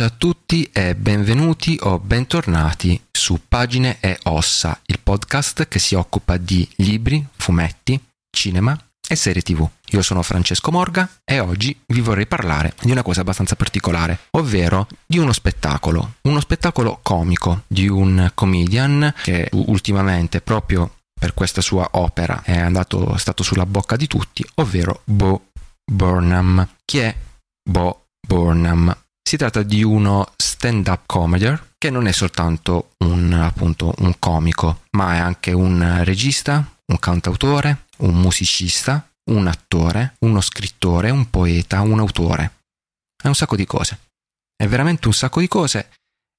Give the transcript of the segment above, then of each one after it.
Ciao a tutti e benvenuti o bentornati su Pagine e Ossa, il podcast che si occupa di libri, fumetti, cinema e serie tv. Io sono Francesco Morga e oggi vi vorrei parlare di una cosa abbastanza particolare, ovvero di uno spettacolo, uno spettacolo comico di un comedian che ultimamente proprio per questa sua opera è andato, stato sulla bocca di tutti, ovvero Bo Burnham. Chi è Bo Burnham? Si tratta di uno stand-up comedier che non è soltanto un, appunto, un comico, ma è anche un regista, un cantautore, un musicista, un attore, uno scrittore, un poeta, un autore. È un sacco di cose. È veramente un sacco di cose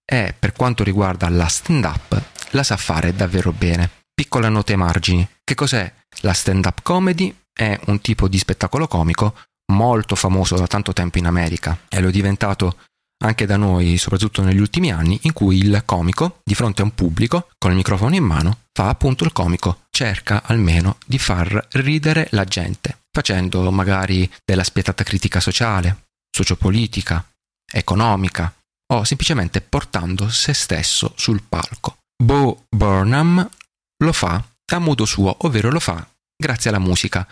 e per quanto riguarda la stand-up la sa fare davvero bene. Piccola nota ai margini. Che cos'è la stand-up comedy? È un tipo di spettacolo comico molto famoso da tanto tempo in America e lo è diventato anche da noi, soprattutto negli ultimi anni, in cui il comico, di fronte a un pubblico, con il microfono in mano, fa appunto il comico, cerca almeno di far ridere la gente, facendo magari della spietata critica sociale, sociopolitica, economica, o semplicemente portando se stesso sul palco. Bo Burnham lo fa a modo suo, ovvero lo fa grazie alla musica,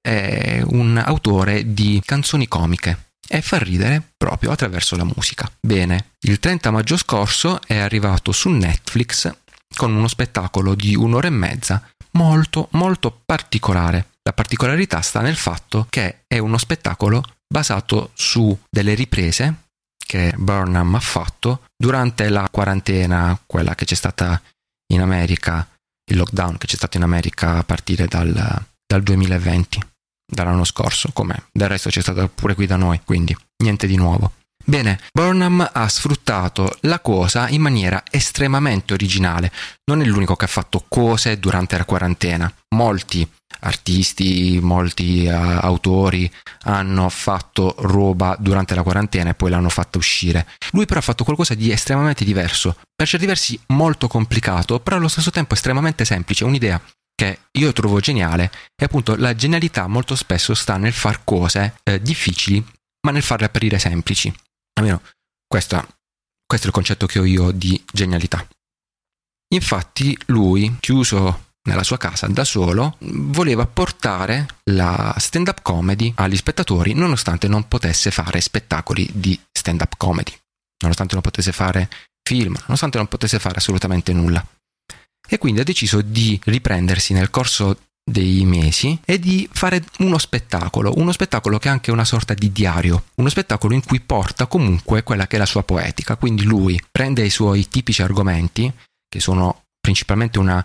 è un autore di canzoni comiche e fa ridere proprio attraverso la musica. Bene, il 30 maggio scorso è arrivato su Netflix con uno spettacolo di un'ora e mezza molto molto particolare. La particolarità sta nel fatto che è uno spettacolo basato su delle riprese che Burnham ha fatto durante la quarantena, quella che c'è stata in America, il lockdown che c'è stato in America a partire dal, dal 2020 dall'anno scorso, come del resto c'è stato pure qui da noi, quindi niente di nuovo. Bene, Burnham ha sfruttato la cosa in maniera estremamente originale. Non è l'unico che ha fatto cose durante la quarantena. Molti artisti, molti uh, autori hanno fatto roba durante la quarantena e poi l'hanno fatta uscire. Lui però ha fatto qualcosa di estremamente diverso, per certi versi molto complicato, però allo stesso tempo estremamente semplice, un'idea che io trovo geniale e appunto la genialità molto spesso sta nel far cose eh, difficili ma nel farle apparire semplici. Almeno questo, questo è il concetto che ho io di genialità. Infatti lui, chiuso nella sua casa da solo, voleva portare la stand-up comedy agli spettatori nonostante non potesse fare spettacoli di stand-up comedy, nonostante non potesse fare film, nonostante non potesse fare assolutamente nulla e quindi ha deciso di riprendersi nel corso dei mesi e di fare uno spettacolo, uno spettacolo che è anche una sorta di diario, uno spettacolo in cui porta comunque quella che è la sua poetica, quindi lui prende i suoi tipici argomenti, che sono principalmente una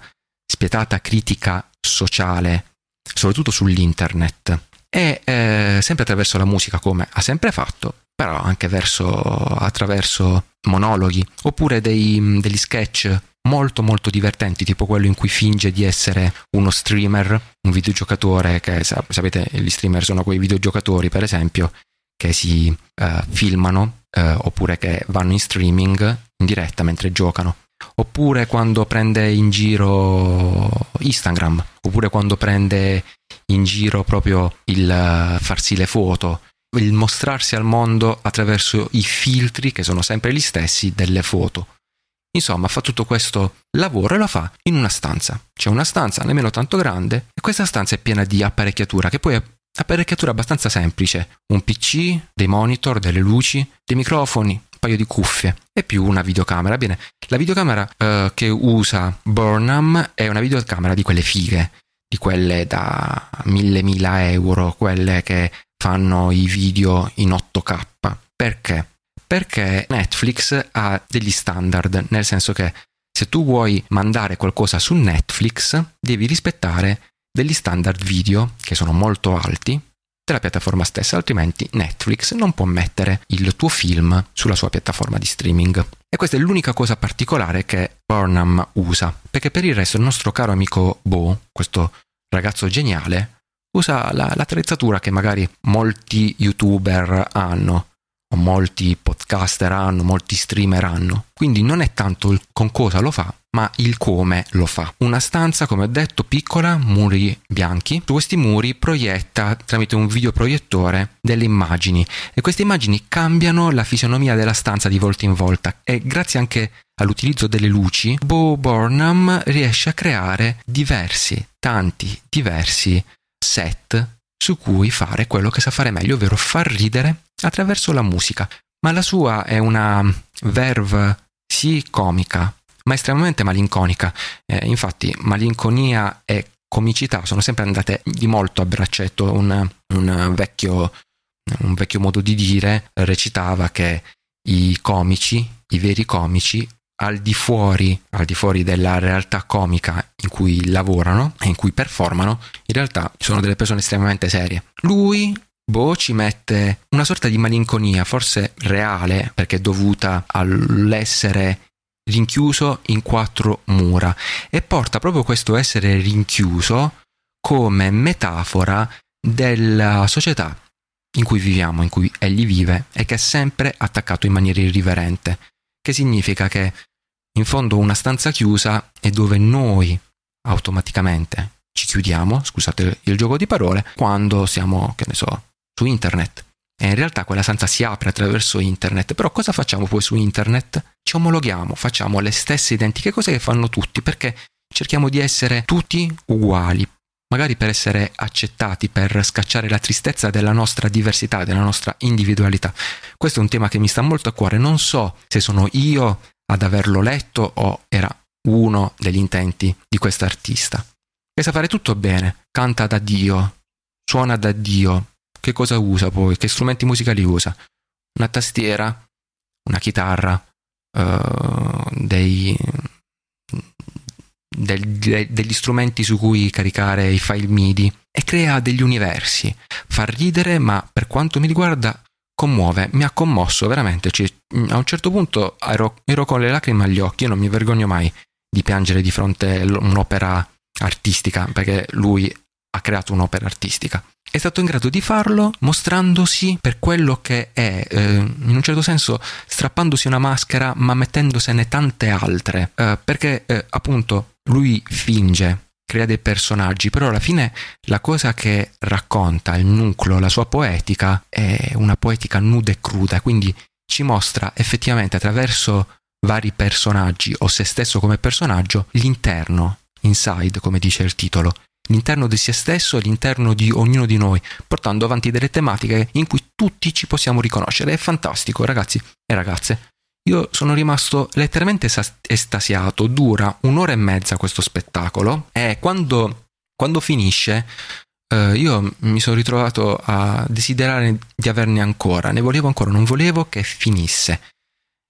spietata critica sociale, soprattutto sull'internet, e eh, sempre attraverso la musica come ha sempre fatto, però anche verso, attraverso monologhi oppure dei, degli sketch molto molto divertenti, tipo quello in cui finge di essere uno streamer, un videogiocatore, che sapete gli streamer sono quei videogiocatori per esempio che si uh, filmano uh, oppure che vanno in streaming in diretta mentre giocano. Oppure quando prende in giro Instagram, oppure quando prende in giro proprio il uh, farsi le foto, il mostrarsi al mondo attraverso i filtri che sono sempre gli stessi delle foto Insomma, fa tutto questo lavoro e lo fa in una stanza. C'è una stanza nemmeno tanto grande e questa stanza è piena di apparecchiatura che poi è apparecchiatura abbastanza semplice. Un PC, dei monitor, delle luci, dei microfoni, un paio di cuffie e più una videocamera. Bene, la videocamera uh, che usa Burnham è una videocamera di quelle fighe, di quelle da mille mila euro, quelle che fanno i video in 8K. Perché? Perché Netflix ha degli standard, nel senso che se tu vuoi mandare qualcosa su Netflix devi rispettare degli standard video che sono molto alti della piattaforma stessa, altrimenti Netflix non può mettere il tuo film sulla sua piattaforma di streaming. E questa è l'unica cosa particolare che Burnham usa, perché per il resto il nostro caro amico Bo, questo ragazzo geniale, usa la, l'attrezzatura che magari molti youtuber hanno, molti podcaster hanno, molti streamer hanno. Quindi non è tanto con cosa lo fa, ma il come lo fa. Una stanza, come ho detto, piccola, muri bianchi. Su questi muri proietta tramite un videoproiettore delle immagini e queste immagini cambiano la fisionomia della stanza di volta in volta e grazie anche all'utilizzo delle luci, Bo Burnham riesce a creare diversi, tanti, diversi set su cui fare quello che sa fare meglio, ovvero far ridere attraverso la musica. Ma la sua è una verve sì comica, ma estremamente malinconica. Eh, infatti, malinconia e comicità sono sempre andate di molto a braccetto. Un, un, vecchio, un vecchio modo di dire recitava che i comici, i veri comici, al di fuori, al di fuori della realtà comica in cui lavorano e in cui performano, in realtà sono delle persone estremamente serie. Lui Boh ci mette una sorta di malinconia, forse reale, perché dovuta all'essere rinchiuso in quattro mura e porta proprio questo essere rinchiuso come metafora della società in cui viviamo, in cui egli vive e che è sempre attaccato in maniera irriverente, che significa che in fondo una stanza chiusa è dove noi automaticamente ci chiudiamo, scusate il gioco di parole, quando siamo, che ne so, su internet. E in realtà quella stanza si apre attraverso internet, però cosa facciamo poi su internet? Ci omologhiamo, facciamo le stesse identiche cose che fanno tutti, perché cerchiamo di essere tutti uguali, magari per essere accettati, per scacciare la tristezza della nostra diversità, della nostra individualità. Questo è un tema che mi sta molto a cuore, non so se sono io ad averlo letto o era uno degli intenti di quest'artista. Che sa fare tutto bene, canta da Dio, suona da Dio, che cosa usa poi? Che strumenti musicali usa? Una tastiera, una chitarra, uh, dei, del, de, degli strumenti su cui caricare i file MIDI e crea degli universi. Fa ridere, ma per quanto mi riguarda commuove, mi ha commosso veramente. Cioè, a un certo punto ero, ero con le lacrime agli occhi, io non mi vergogno mai di piangere di fronte a un'opera artistica, perché lui ha creato un'opera artistica. È stato in grado di farlo mostrandosi per quello che è, eh, in un certo senso strappandosi una maschera ma mettendosene tante altre, eh, perché eh, appunto lui finge, crea dei personaggi, però alla fine la cosa che racconta, il nucleo, la sua poetica è una poetica nuda e cruda, quindi ci mostra effettivamente attraverso vari personaggi o se stesso come personaggio l'interno, inside come dice il titolo, l'interno di se stesso e l'interno di ognuno di noi, portando avanti delle tematiche in cui tutti ci possiamo riconoscere. È fantastico, ragazzi e ragazze. Io sono rimasto letteralmente estasiato, dura un'ora e mezza questo spettacolo e quando, quando finisce eh, io mi sono ritrovato a desiderare di averne ancora, ne volevo ancora, non volevo che finisse.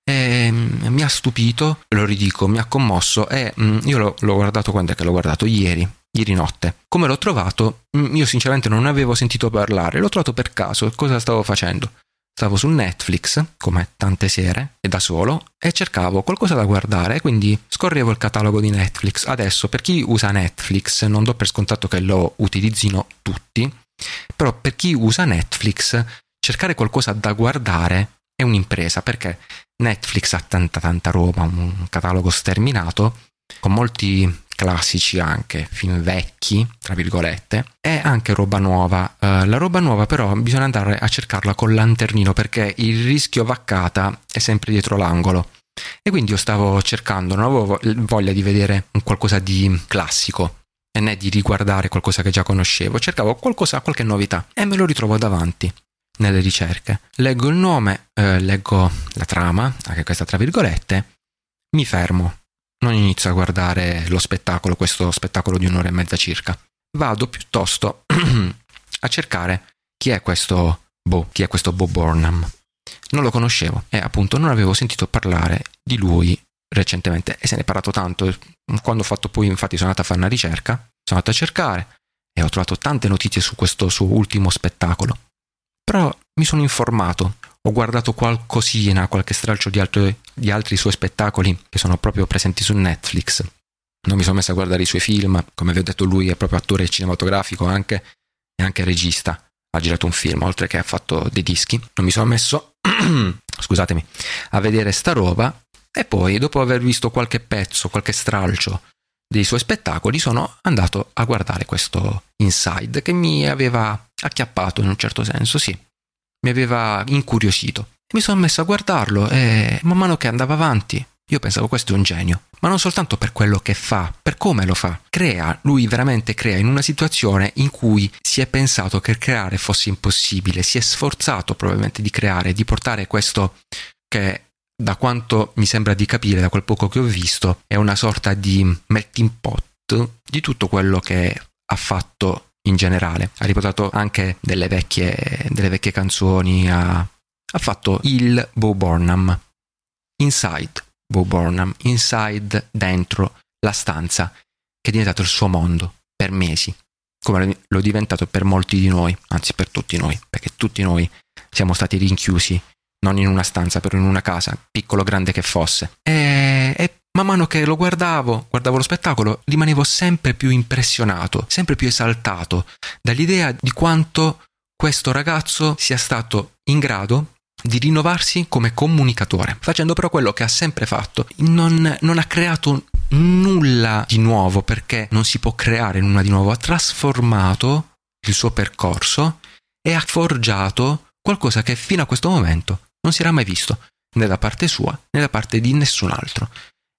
E, mm, mi ha stupito, lo ridico, mi ha commosso e mm, io l'ho, l'ho guardato quando è che l'ho guardato? Ieri, ieri notte. Come l'ho trovato? Io sinceramente non ne avevo sentito parlare, l'ho trovato per caso. Cosa stavo facendo? Stavo su Netflix, come tante sere, e da solo, e cercavo qualcosa da guardare, quindi scorrevo il catalogo di Netflix. Adesso, per chi usa Netflix, non do per scontato che lo utilizzino tutti, però per chi usa Netflix, cercare qualcosa da guardare è un'impresa, perché Netflix ha tanta tanta roba, un catalogo sterminato, con molti classici anche, film vecchi, tra virgolette, e anche roba nuova. Uh, la roba nuova però bisogna andare a cercarla col lanternino perché il rischio vaccata è sempre dietro l'angolo. E quindi io stavo cercando, non avevo voglia di vedere qualcosa di classico e né di riguardare qualcosa che già conoscevo, cercavo qualcosa, qualche novità e me lo ritrovo davanti nelle ricerche. Leggo il nome, eh, leggo la trama, anche questa tra virgolette, mi fermo, non inizio a guardare lo spettacolo, questo spettacolo di un'ora e mezza circa. Vado piuttosto a cercare chi è questo Bo, chi è questo Bo Burnham. Non lo conoscevo e appunto non avevo sentito parlare di lui recentemente e se ne è parlato tanto. Quando ho fatto poi, infatti, sono andato a fare una ricerca, sono andato a cercare e ho trovato tante notizie su questo suo ultimo spettacolo. Però mi sono informato, ho guardato qualcosina, qualche stralcio di, altri, di altri suoi spettacoli che sono proprio presenti su Netflix. Non mi sono messo a guardare i suoi film, come vi ho detto lui è proprio attore cinematografico anche, e anche regista. Ha girato un film, oltre che ha fatto dei dischi. Non mi sono messo, scusatemi, a vedere sta roba E poi, dopo aver visto qualche pezzo, qualche stralcio dei suoi spettacoli, sono andato a guardare questo Inside che mi aveva acchiappato in un certo senso, sì, mi aveva incuriosito. Mi sono messo a guardarlo e man mano che andava avanti io pensavo questo è un genio, ma non soltanto per quello che fa, per come lo fa. Crea, lui veramente crea in una situazione in cui si è pensato che creare fosse impossibile, si è sforzato probabilmente di creare, di portare questo che da quanto mi sembra di capire, da quel poco che ho visto, è una sorta di melting pot di tutto quello che ha fatto in generale. Ha riportato anche delle vecchie, delle vecchie canzoni, ha, ha fatto il Bo Burnham. Inside, Bo Burnham inside dentro la stanza che è diventato il suo mondo per mesi, come lo è diventato per molti di noi, anzi per tutti noi, perché tutti noi siamo stati rinchiusi non in una stanza, però in una casa, piccolo o grande che fosse. E, man mano che lo guardavo, guardavo lo spettacolo, rimanevo sempre più impressionato, sempre più esaltato dall'idea di quanto questo ragazzo sia stato in grado di rinnovarsi come comunicatore, facendo però quello che ha sempre fatto. Non, non, ha creato nulla di nuovo perché non si può creare nulla di nuovo, ha trasformato il suo percorso e ha forgiato qualcosa che fino a questo momento non si era mai visto, né da parte sua né da parte di nessun altro.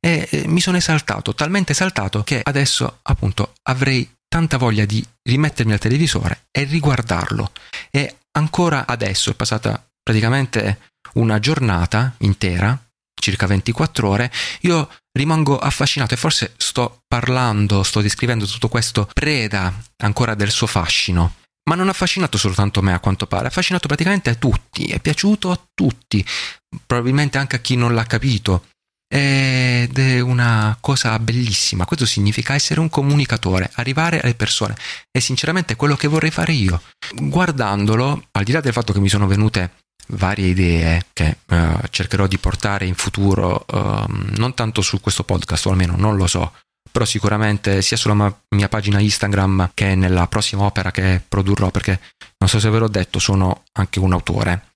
E mi sono esaltato, talmente esaltato che adesso appunto avrei tanta voglia di rimettermi al televisore e riguardarlo. E ancora adesso, è passata praticamente una giornata intera, circa 24 ore, io rimango affascinato e forse sto parlando, sto descrivendo tutto questo preda ancora del suo fascino. Ma non ha affascinato soltanto me a quanto pare, ha affascinato praticamente a tutti, è piaciuto a tutti, probabilmente anche a chi non l'ha capito. Ed è una cosa bellissima, questo significa essere un comunicatore, arrivare alle persone. E sinceramente è quello che vorrei fare io. Guardandolo, al di là del fatto che mi sono venute varie idee che uh, cercherò di portare in futuro, uh, non tanto su questo podcast, o almeno non lo so, però sicuramente sia sulla mia pagina Instagram che nella prossima opera che produrrò, perché non so se ve l'ho detto, sono anche un autore.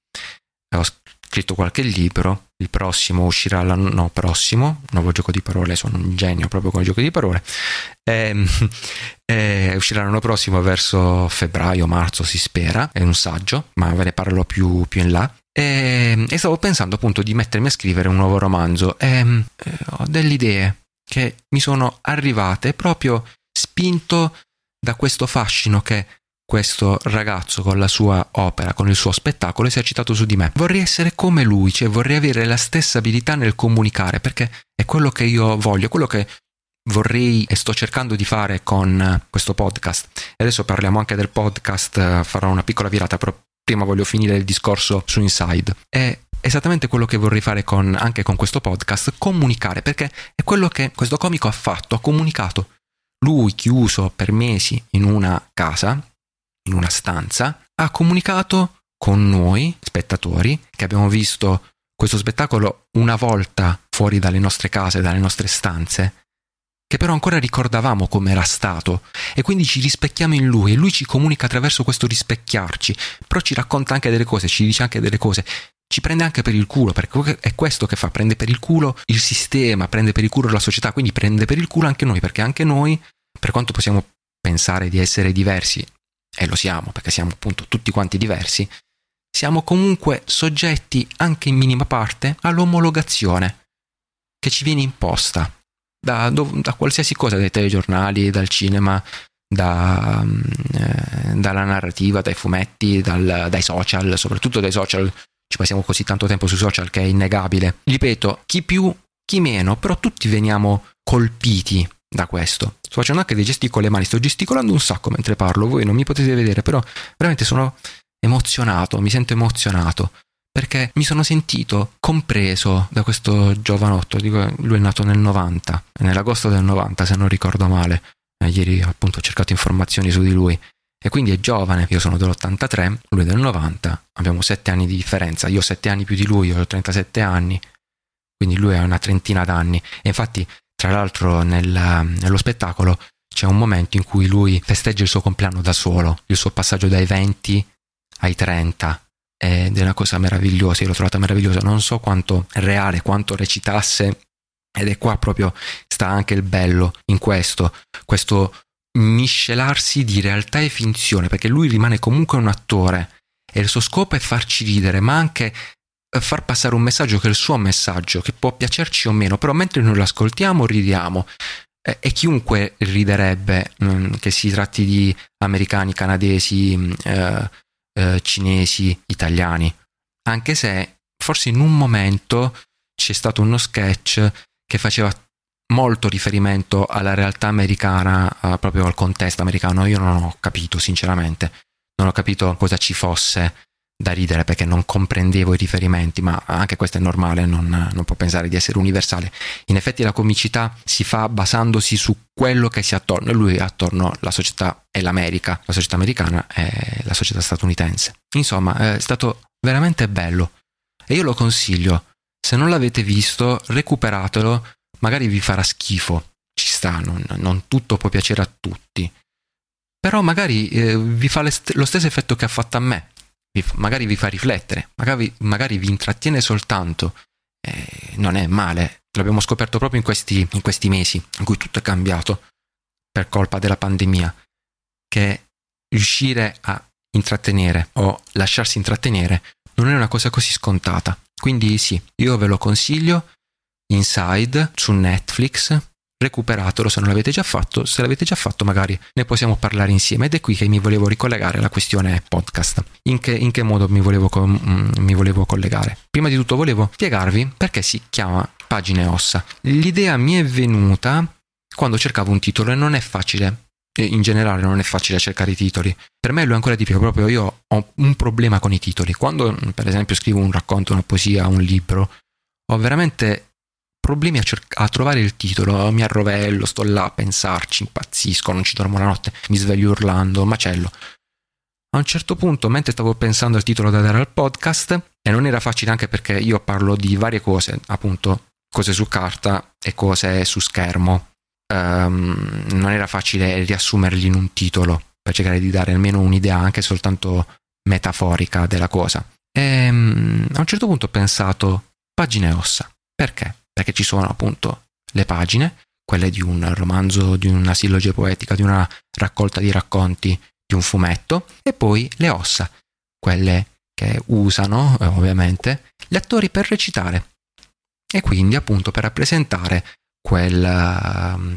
Ho scritto qualche libro, il prossimo uscirà l'anno prossimo, nuovo gioco di parole, sono un genio proprio con il gioco di parole, e, ehm, e uscirà l'anno prossimo verso febbraio, marzo si spera, è un saggio, ma ve ne parlerò più, più in là. E, e, stavo pensando appunto di mettermi a scrivere un nuovo romanzo e, e ho delle idee che mi sono arrivate proprio spinto da questo fascino che questo ragazzo con la sua opera, con il suo spettacolo, esercitato su di me. Vorrei essere come lui, cioè vorrei avere la stessa abilità nel comunicare, perché è quello che io voglio, quello che vorrei e sto cercando di fare con questo podcast. E adesso parliamo anche del podcast, farò una piccola virata, però prima voglio finire il discorso su Inside. È esattamente quello che vorrei fare con, anche con questo podcast, comunicare, perché è quello che questo comico ha fatto, ha comunicato. Lui chiuso per mesi in una casa, in una stanza, ha comunicato con noi, spettatori, che abbiamo visto questo spettacolo una volta fuori dalle nostre case, dalle nostre stanze, che però ancora ricordavamo come era stato. E quindi ci rispecchiamo in lui e lui ci comunica attraverso questo rispecchiarci, però ci racconta anche delle cose, ci dice anche delle cose, ci prende anche per il culo, perché è questo che fa, prende per il culo il sistema, prende per il culo la società, quindi prende per il culo anche noi, perché anche noi, per quanto possiamo pensare di essere diversi e lo siamo perché siamo appunto tutti quanti diversi, siamo comunque soggetti anche in minima parte all'omologazione che ci viene imposta da, da qualsiasi cosa, dai telegiornali, dal cinema, da, eh, dalla narrativa, dai fumetti, dal, dai social, soprattutto dai social, ci passiamo così tanto tempo sui social che è innegabile. Ripeto, chi più, chi meno, però tutti veniamo colpiti da questo. Sto facendo anche dei gesti con le mani, sto gesticolando un sacco mentre parlo, voi non mi potete vedere, però veramente sono emozionato, mi sento emozionato perché mi sono sentito compreso da questo giovanotto, lui è nato nel 90, nell'agosto del 90 se non ricordo male, eh, ieri appunto ho cercato informazioni su di lui. E quindi è giovane, io sono dell'83, lui è del 90, abbiamo 7 anni di differenza, io ho 7 anni più di lui, ho 37 anni, quindi lui ha una trentina d'anni. E infatti tra l'altro nel, nello spettacolo c'è un momento in cui lui festeggia il suo compleanno da solo, il suo passaggio dai 20 ai 30. ed è una cosa meravigliosa, io l'ho trovata meravigliosa, non so quanto reale, quanto recitasse ed è qua proprio sta anche il bello in questo, questo miscelarsi di realtà e finzione, perché lui rimane comunque un attore e il suo scopo è farci ridere, ma anche far passare un messaggio che è il suo messaggio, che può piacerci o meno, però mentre noi lo ascoltiamo ridiamo. E chiunque riderebbe, mm, che si tratti di americani, canadesi, mm, eh, eh, cinesi, italiani, anche se forse in un momento c'è stato uno sketch che faceva molto riferimento alla realtà americana, proprio al contesto americano. Io non ho capito, sinceramente, non ho capito cosa ci fosse da ridere perché non comprendevo i riferimenti, ma anche questo è normale, non, non, può pensare di essere universale. In effetti la comicità si fa basandosi su quello che si ha attorno, e lui attorno la società è l'America, la società americana è la società statunitense. Insomma, è stato veramente bello e io lo consiglio. Se non l'avete visto, recuperatelo magari vi farà schifo, ci sta, non, non tutto può piacere a tutti, però magari eh, vi fa st- lo stesso effetto che ha fatto a me, vi magari vi fa riflettere, magari, magari vi intrattiene soltanto, eh, non è male, l'abbiamo scoperto proprio in questi, in questi mesi in cui tutto è cambiato per colpa della pandemia, che riuscire a intrattenere o lasciarsi intrattenere non è una cosa così scontata. Quindi sì, io ve lo consiglio, Inside su Netflix. Recuperatelo se non l'avete già fatto, se l'avete già fatto magari ne possiamo parlare insieme ed è qui che mi volevo ricollegare alla questione podcast. In che, in che modo mi volevo, mm, mi volevo collegare? Prima di tutto volevo spiegarvi perché si chiama Pagine Ossa. L'idea mi è venuta quando cercavo un titolo e non è facile in generale non è facile cercare i titoli. Per me lo è ancora di più, proprio io ho un problema con i titoli. Quando per esempio scrivo un racconto, una poesia, un libro, ho veramente problemi a, cer- a, trovare il titolo, mi arrovello, sto là a pensarci, impazzisco, non ci dormo la notte, mi sveglio urlando, macello. A un certo punto, mentre stavo pensando al titolo da dare al podcast, e non era facile anche perché io parlo di varie cose, appunto, cose su carta e cose su schermo, um, non era facile riassumerli in un titolo per cercare di dare almeno un'idea anche soltanto metaforica della cosa. E um, a un certo punto ho pensato, pagine ossa, perché? Perché ci sono appunto le pagine, quelle di un romanzo, di una silloge poetica, di una raccolta di racconti, di un fumetto, e poi le ossa, quelle che usano eh, ovviamente gli attori per recitare e quindi appunto per rappresentare quel, um,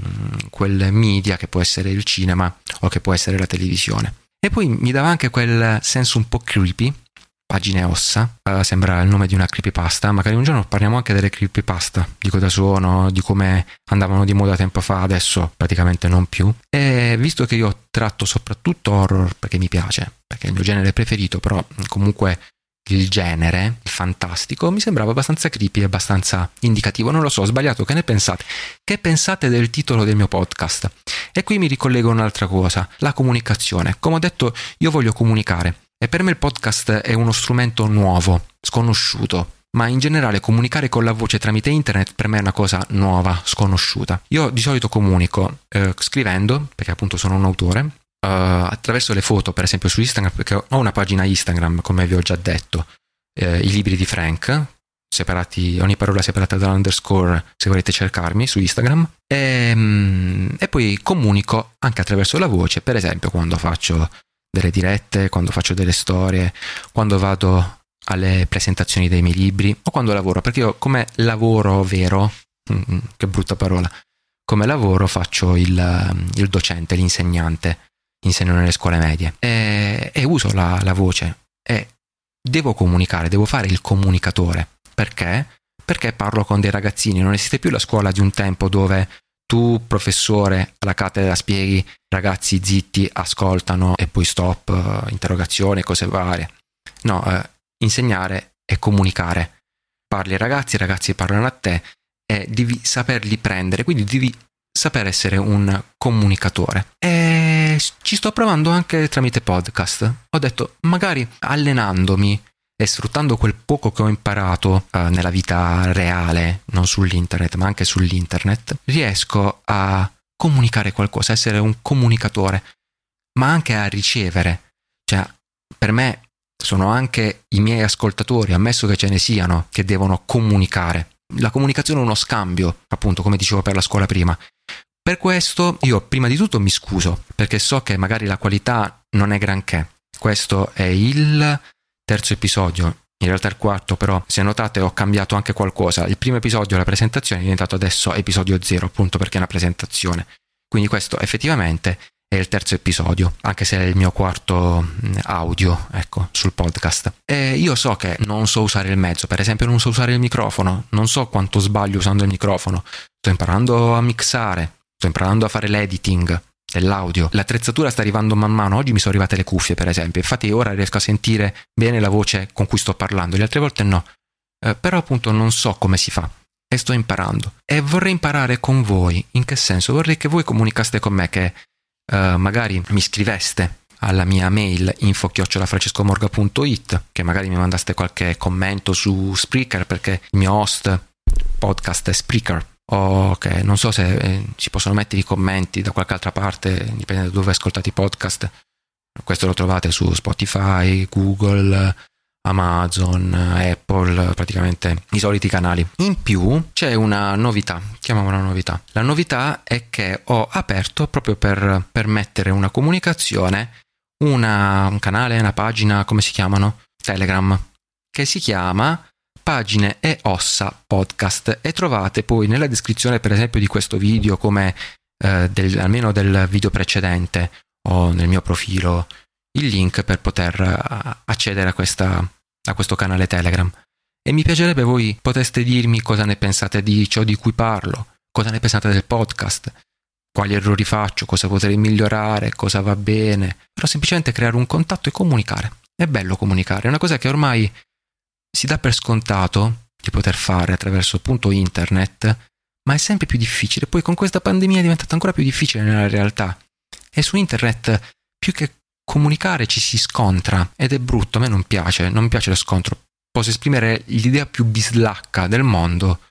quel media che può essere il cinema o che può essere la televisione. E poi mi dava anche quel senso un po' creepy pagine ossa, uh, sembra il nome di una creepypasta, magari un giorno parliamo anche delle creepypasta, di cosa sono, di come andavano di moda tempo fa, adesso praticamente non più. E visto che io tratto soprattutto horror perché mi piace, perché è il mio genere preferito, però comunque il genere, il fantastico, mi sembrava abbastanza creepy abbastanza indicativo. Non lo so, ho sbagliato. Che ne pensate? Che pensate del titolo del mio podcast? E qui mi ricollego un'altra cosa, la comunicazione. Come ho detto, io voglio comunicare. E per me il podcast è uno strumento nuovo, sconosciuto, ma in generale comunicare con la voce tramite internet per me è una cosa nuova, sconosciuta. Io di solito comunico eh, scrivendo, perché appunto sono un autore, eh, attraverso le foto, per esempio su Instagram, perché ho una pagina Instagram, come vi ho già detto, eh, i libri di Frank, separati, ogni parola separata dall'underscore se volete cercarmi su Instagram. E, ehm, e poi comunico anche attraverso la voce, per esempio quando faccio delle dirette, quando faccio delle storie, quando vado alle presentazioni dei miei libri o quando lavoro, perché io come lavoro vero, mm, mm, che brutta parola, come lavoro faccio il, mm, il docente, l'insegnante, insegno nelle scuole medie e, e uso la, la voce e devo comunicare, devo fare il comunicatore. Perché? Perché parlo con dei ragazzini, non esiste più la scuola di un tempo dove tu, professore, alla cattedra spieghi, ragazzi zitti, ascoltano e poi stop, uh, interrogazione, cose varie. No, uh, insegnare è comunicare. Parli ai ragazzi, i ragazzi parlano a te e devi saperli prendere, quindi devi saper essere un comunicatore. E ci sto provando anche tramite podcast. Ho detto, magari allenandomi e sfruttando quel poco che ho imparato uh, nella vita reale, non sull'internet, ma anche sull'internet, riesco a comunicare qualcosa, essere un comunicatore, ma anche a ricevere. Cioè, per me sono anche i miei ascoltatori, ammesso che ce ne siano, che devono comunicare. La comunicazione è uno scambio, appunto, come dicevo per la scuola prima. Per questo io prima di tutto mi scuso, perché so che magari la qualità non è granché. Questo è il terzo episodio, in realtà il quarto, però se notate ho cambiato anche qualcosa. Il primo episodio, la presentazione, è diventato adesso episodio zero, appunto perché è una presentazione. Quindi questo effettivamente è il terzo episodio, anche se è il mio quarto mm, audio, ecco, sul podcast. E io so che non so usare il mezzo, per esempio non so usare il microfono, non so quanto sbaglio usando il microfono, sto imparando a mixare, sto imparando a fare l'editing dell'audio. L'attrezzatura sta arrivando man mano, oggi mi sono arrivate le cuffie per esempio, infatti ora riesco a sentire bene la voce con cui sto parlando, le altre volte no, eh, però appunto non so come si fa. E sto imparando. E vorrei imparare con voi, in che senso? Vorrei che voi comunicaste con me che eh, magari mi scriveste alla mia mail info-francescomorga.it che magari mi mandaste qualche commento su Spreaker perché il mio host podcast è Spreaker o che non so se eh, si possono mettere i commenti da qualche altra parte dipende da dove ascoltate i podcast questo lo trovate su Spotify, Google, Amazon, Apple, praticamente i soliti canali. In più c'è una novità, chiamiamola novità. La novità è che ho aperto proprio per permettere una comunicazione una, un canale, una pagina, come si chiamano? Telegram, che si chiama Pagine e Ossa Podcast e trovate poi nella descrizione per esempio di questo video come eh, del, almeno del video precedente o nel mio profilo il link per poter uh, accedere a, questa, a questo canale Telegram. E mi piacerebbe voi poteste dirmi cosa ne pensate di ciò di cui parlo, cosa ne pensate del podcast, quali errori faccio, cosa potrei migliorare, cosa va bene, però semplicemente creare un contatto e comunicare. È bello comunicare, è una cosa che ormai si dà per scontato di poter fare attraverso appunto internet, ma è sempre più difficile. Poi con questa pandemia è diventato ancora più difficile nella realtà. E su internet più che comunicare ci si scontra ed è brutto, a me non piace, non mi piace lo scontro. Posso esprimere l'idea più bislacca del mondo,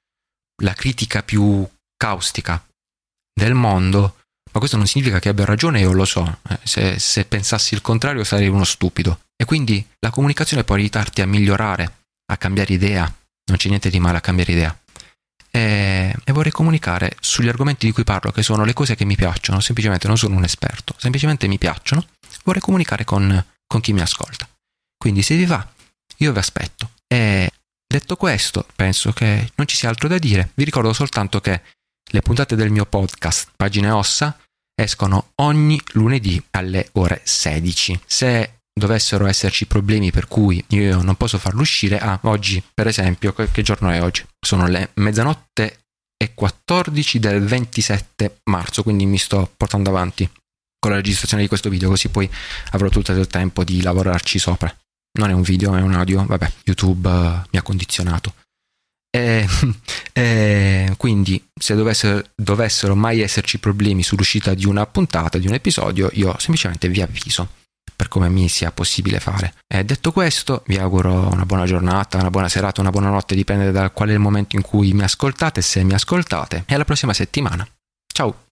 la critica più caustica del mondo, ma questo non significa che abbia ragione, io lo so. Eh, se, se pensassi il contrario sarei uno stupido. E quindi la comunicazione può aiutarti a migliorare, a cambiare idea. Non c'è niente di male a cambiare idea. E, e, vorrei comunicare sugli argomenti di cui parlo, che sono le cose che mi piacciono. Semplicemente non sono un esperto, semplicemente mi piacciono vorrei comunicare con, con chi mi ascolta. Quindi se vi va, io vi aspetto. E detto questo, penso che non ci sia altro da dire. Vi ricordo soltanto che le puntate del mio podcast, Pagine Ossa, escono ogni lunedì alle ore 16. Se dovessero esserci problemi per cui io non posso farlo uscire, ah, oggi per esempio, che giorno è oggi? Sono le mezzanotte e 14 del 27 marzo, quindi mi sto portando avanti con la registrazione di questo video, così poi avrò tutto il tempo di lavorarci sopra. Non è un video, è un audio, vabbè, YouTube uh, mi ha condizionato. E, e quindi, se dovessero, dovessero mai esserci problemi sull'uscita di una puntata, di un episodio, io semplicemente vi avviso per come mi sia possibile fare. E detto questo, vi auguro una buona giornata, una buona serata, una buona notte, dipende da qual è il momento in cui mi ascoltate, se mi ascoltate, e alla prossima settimana. Ciao!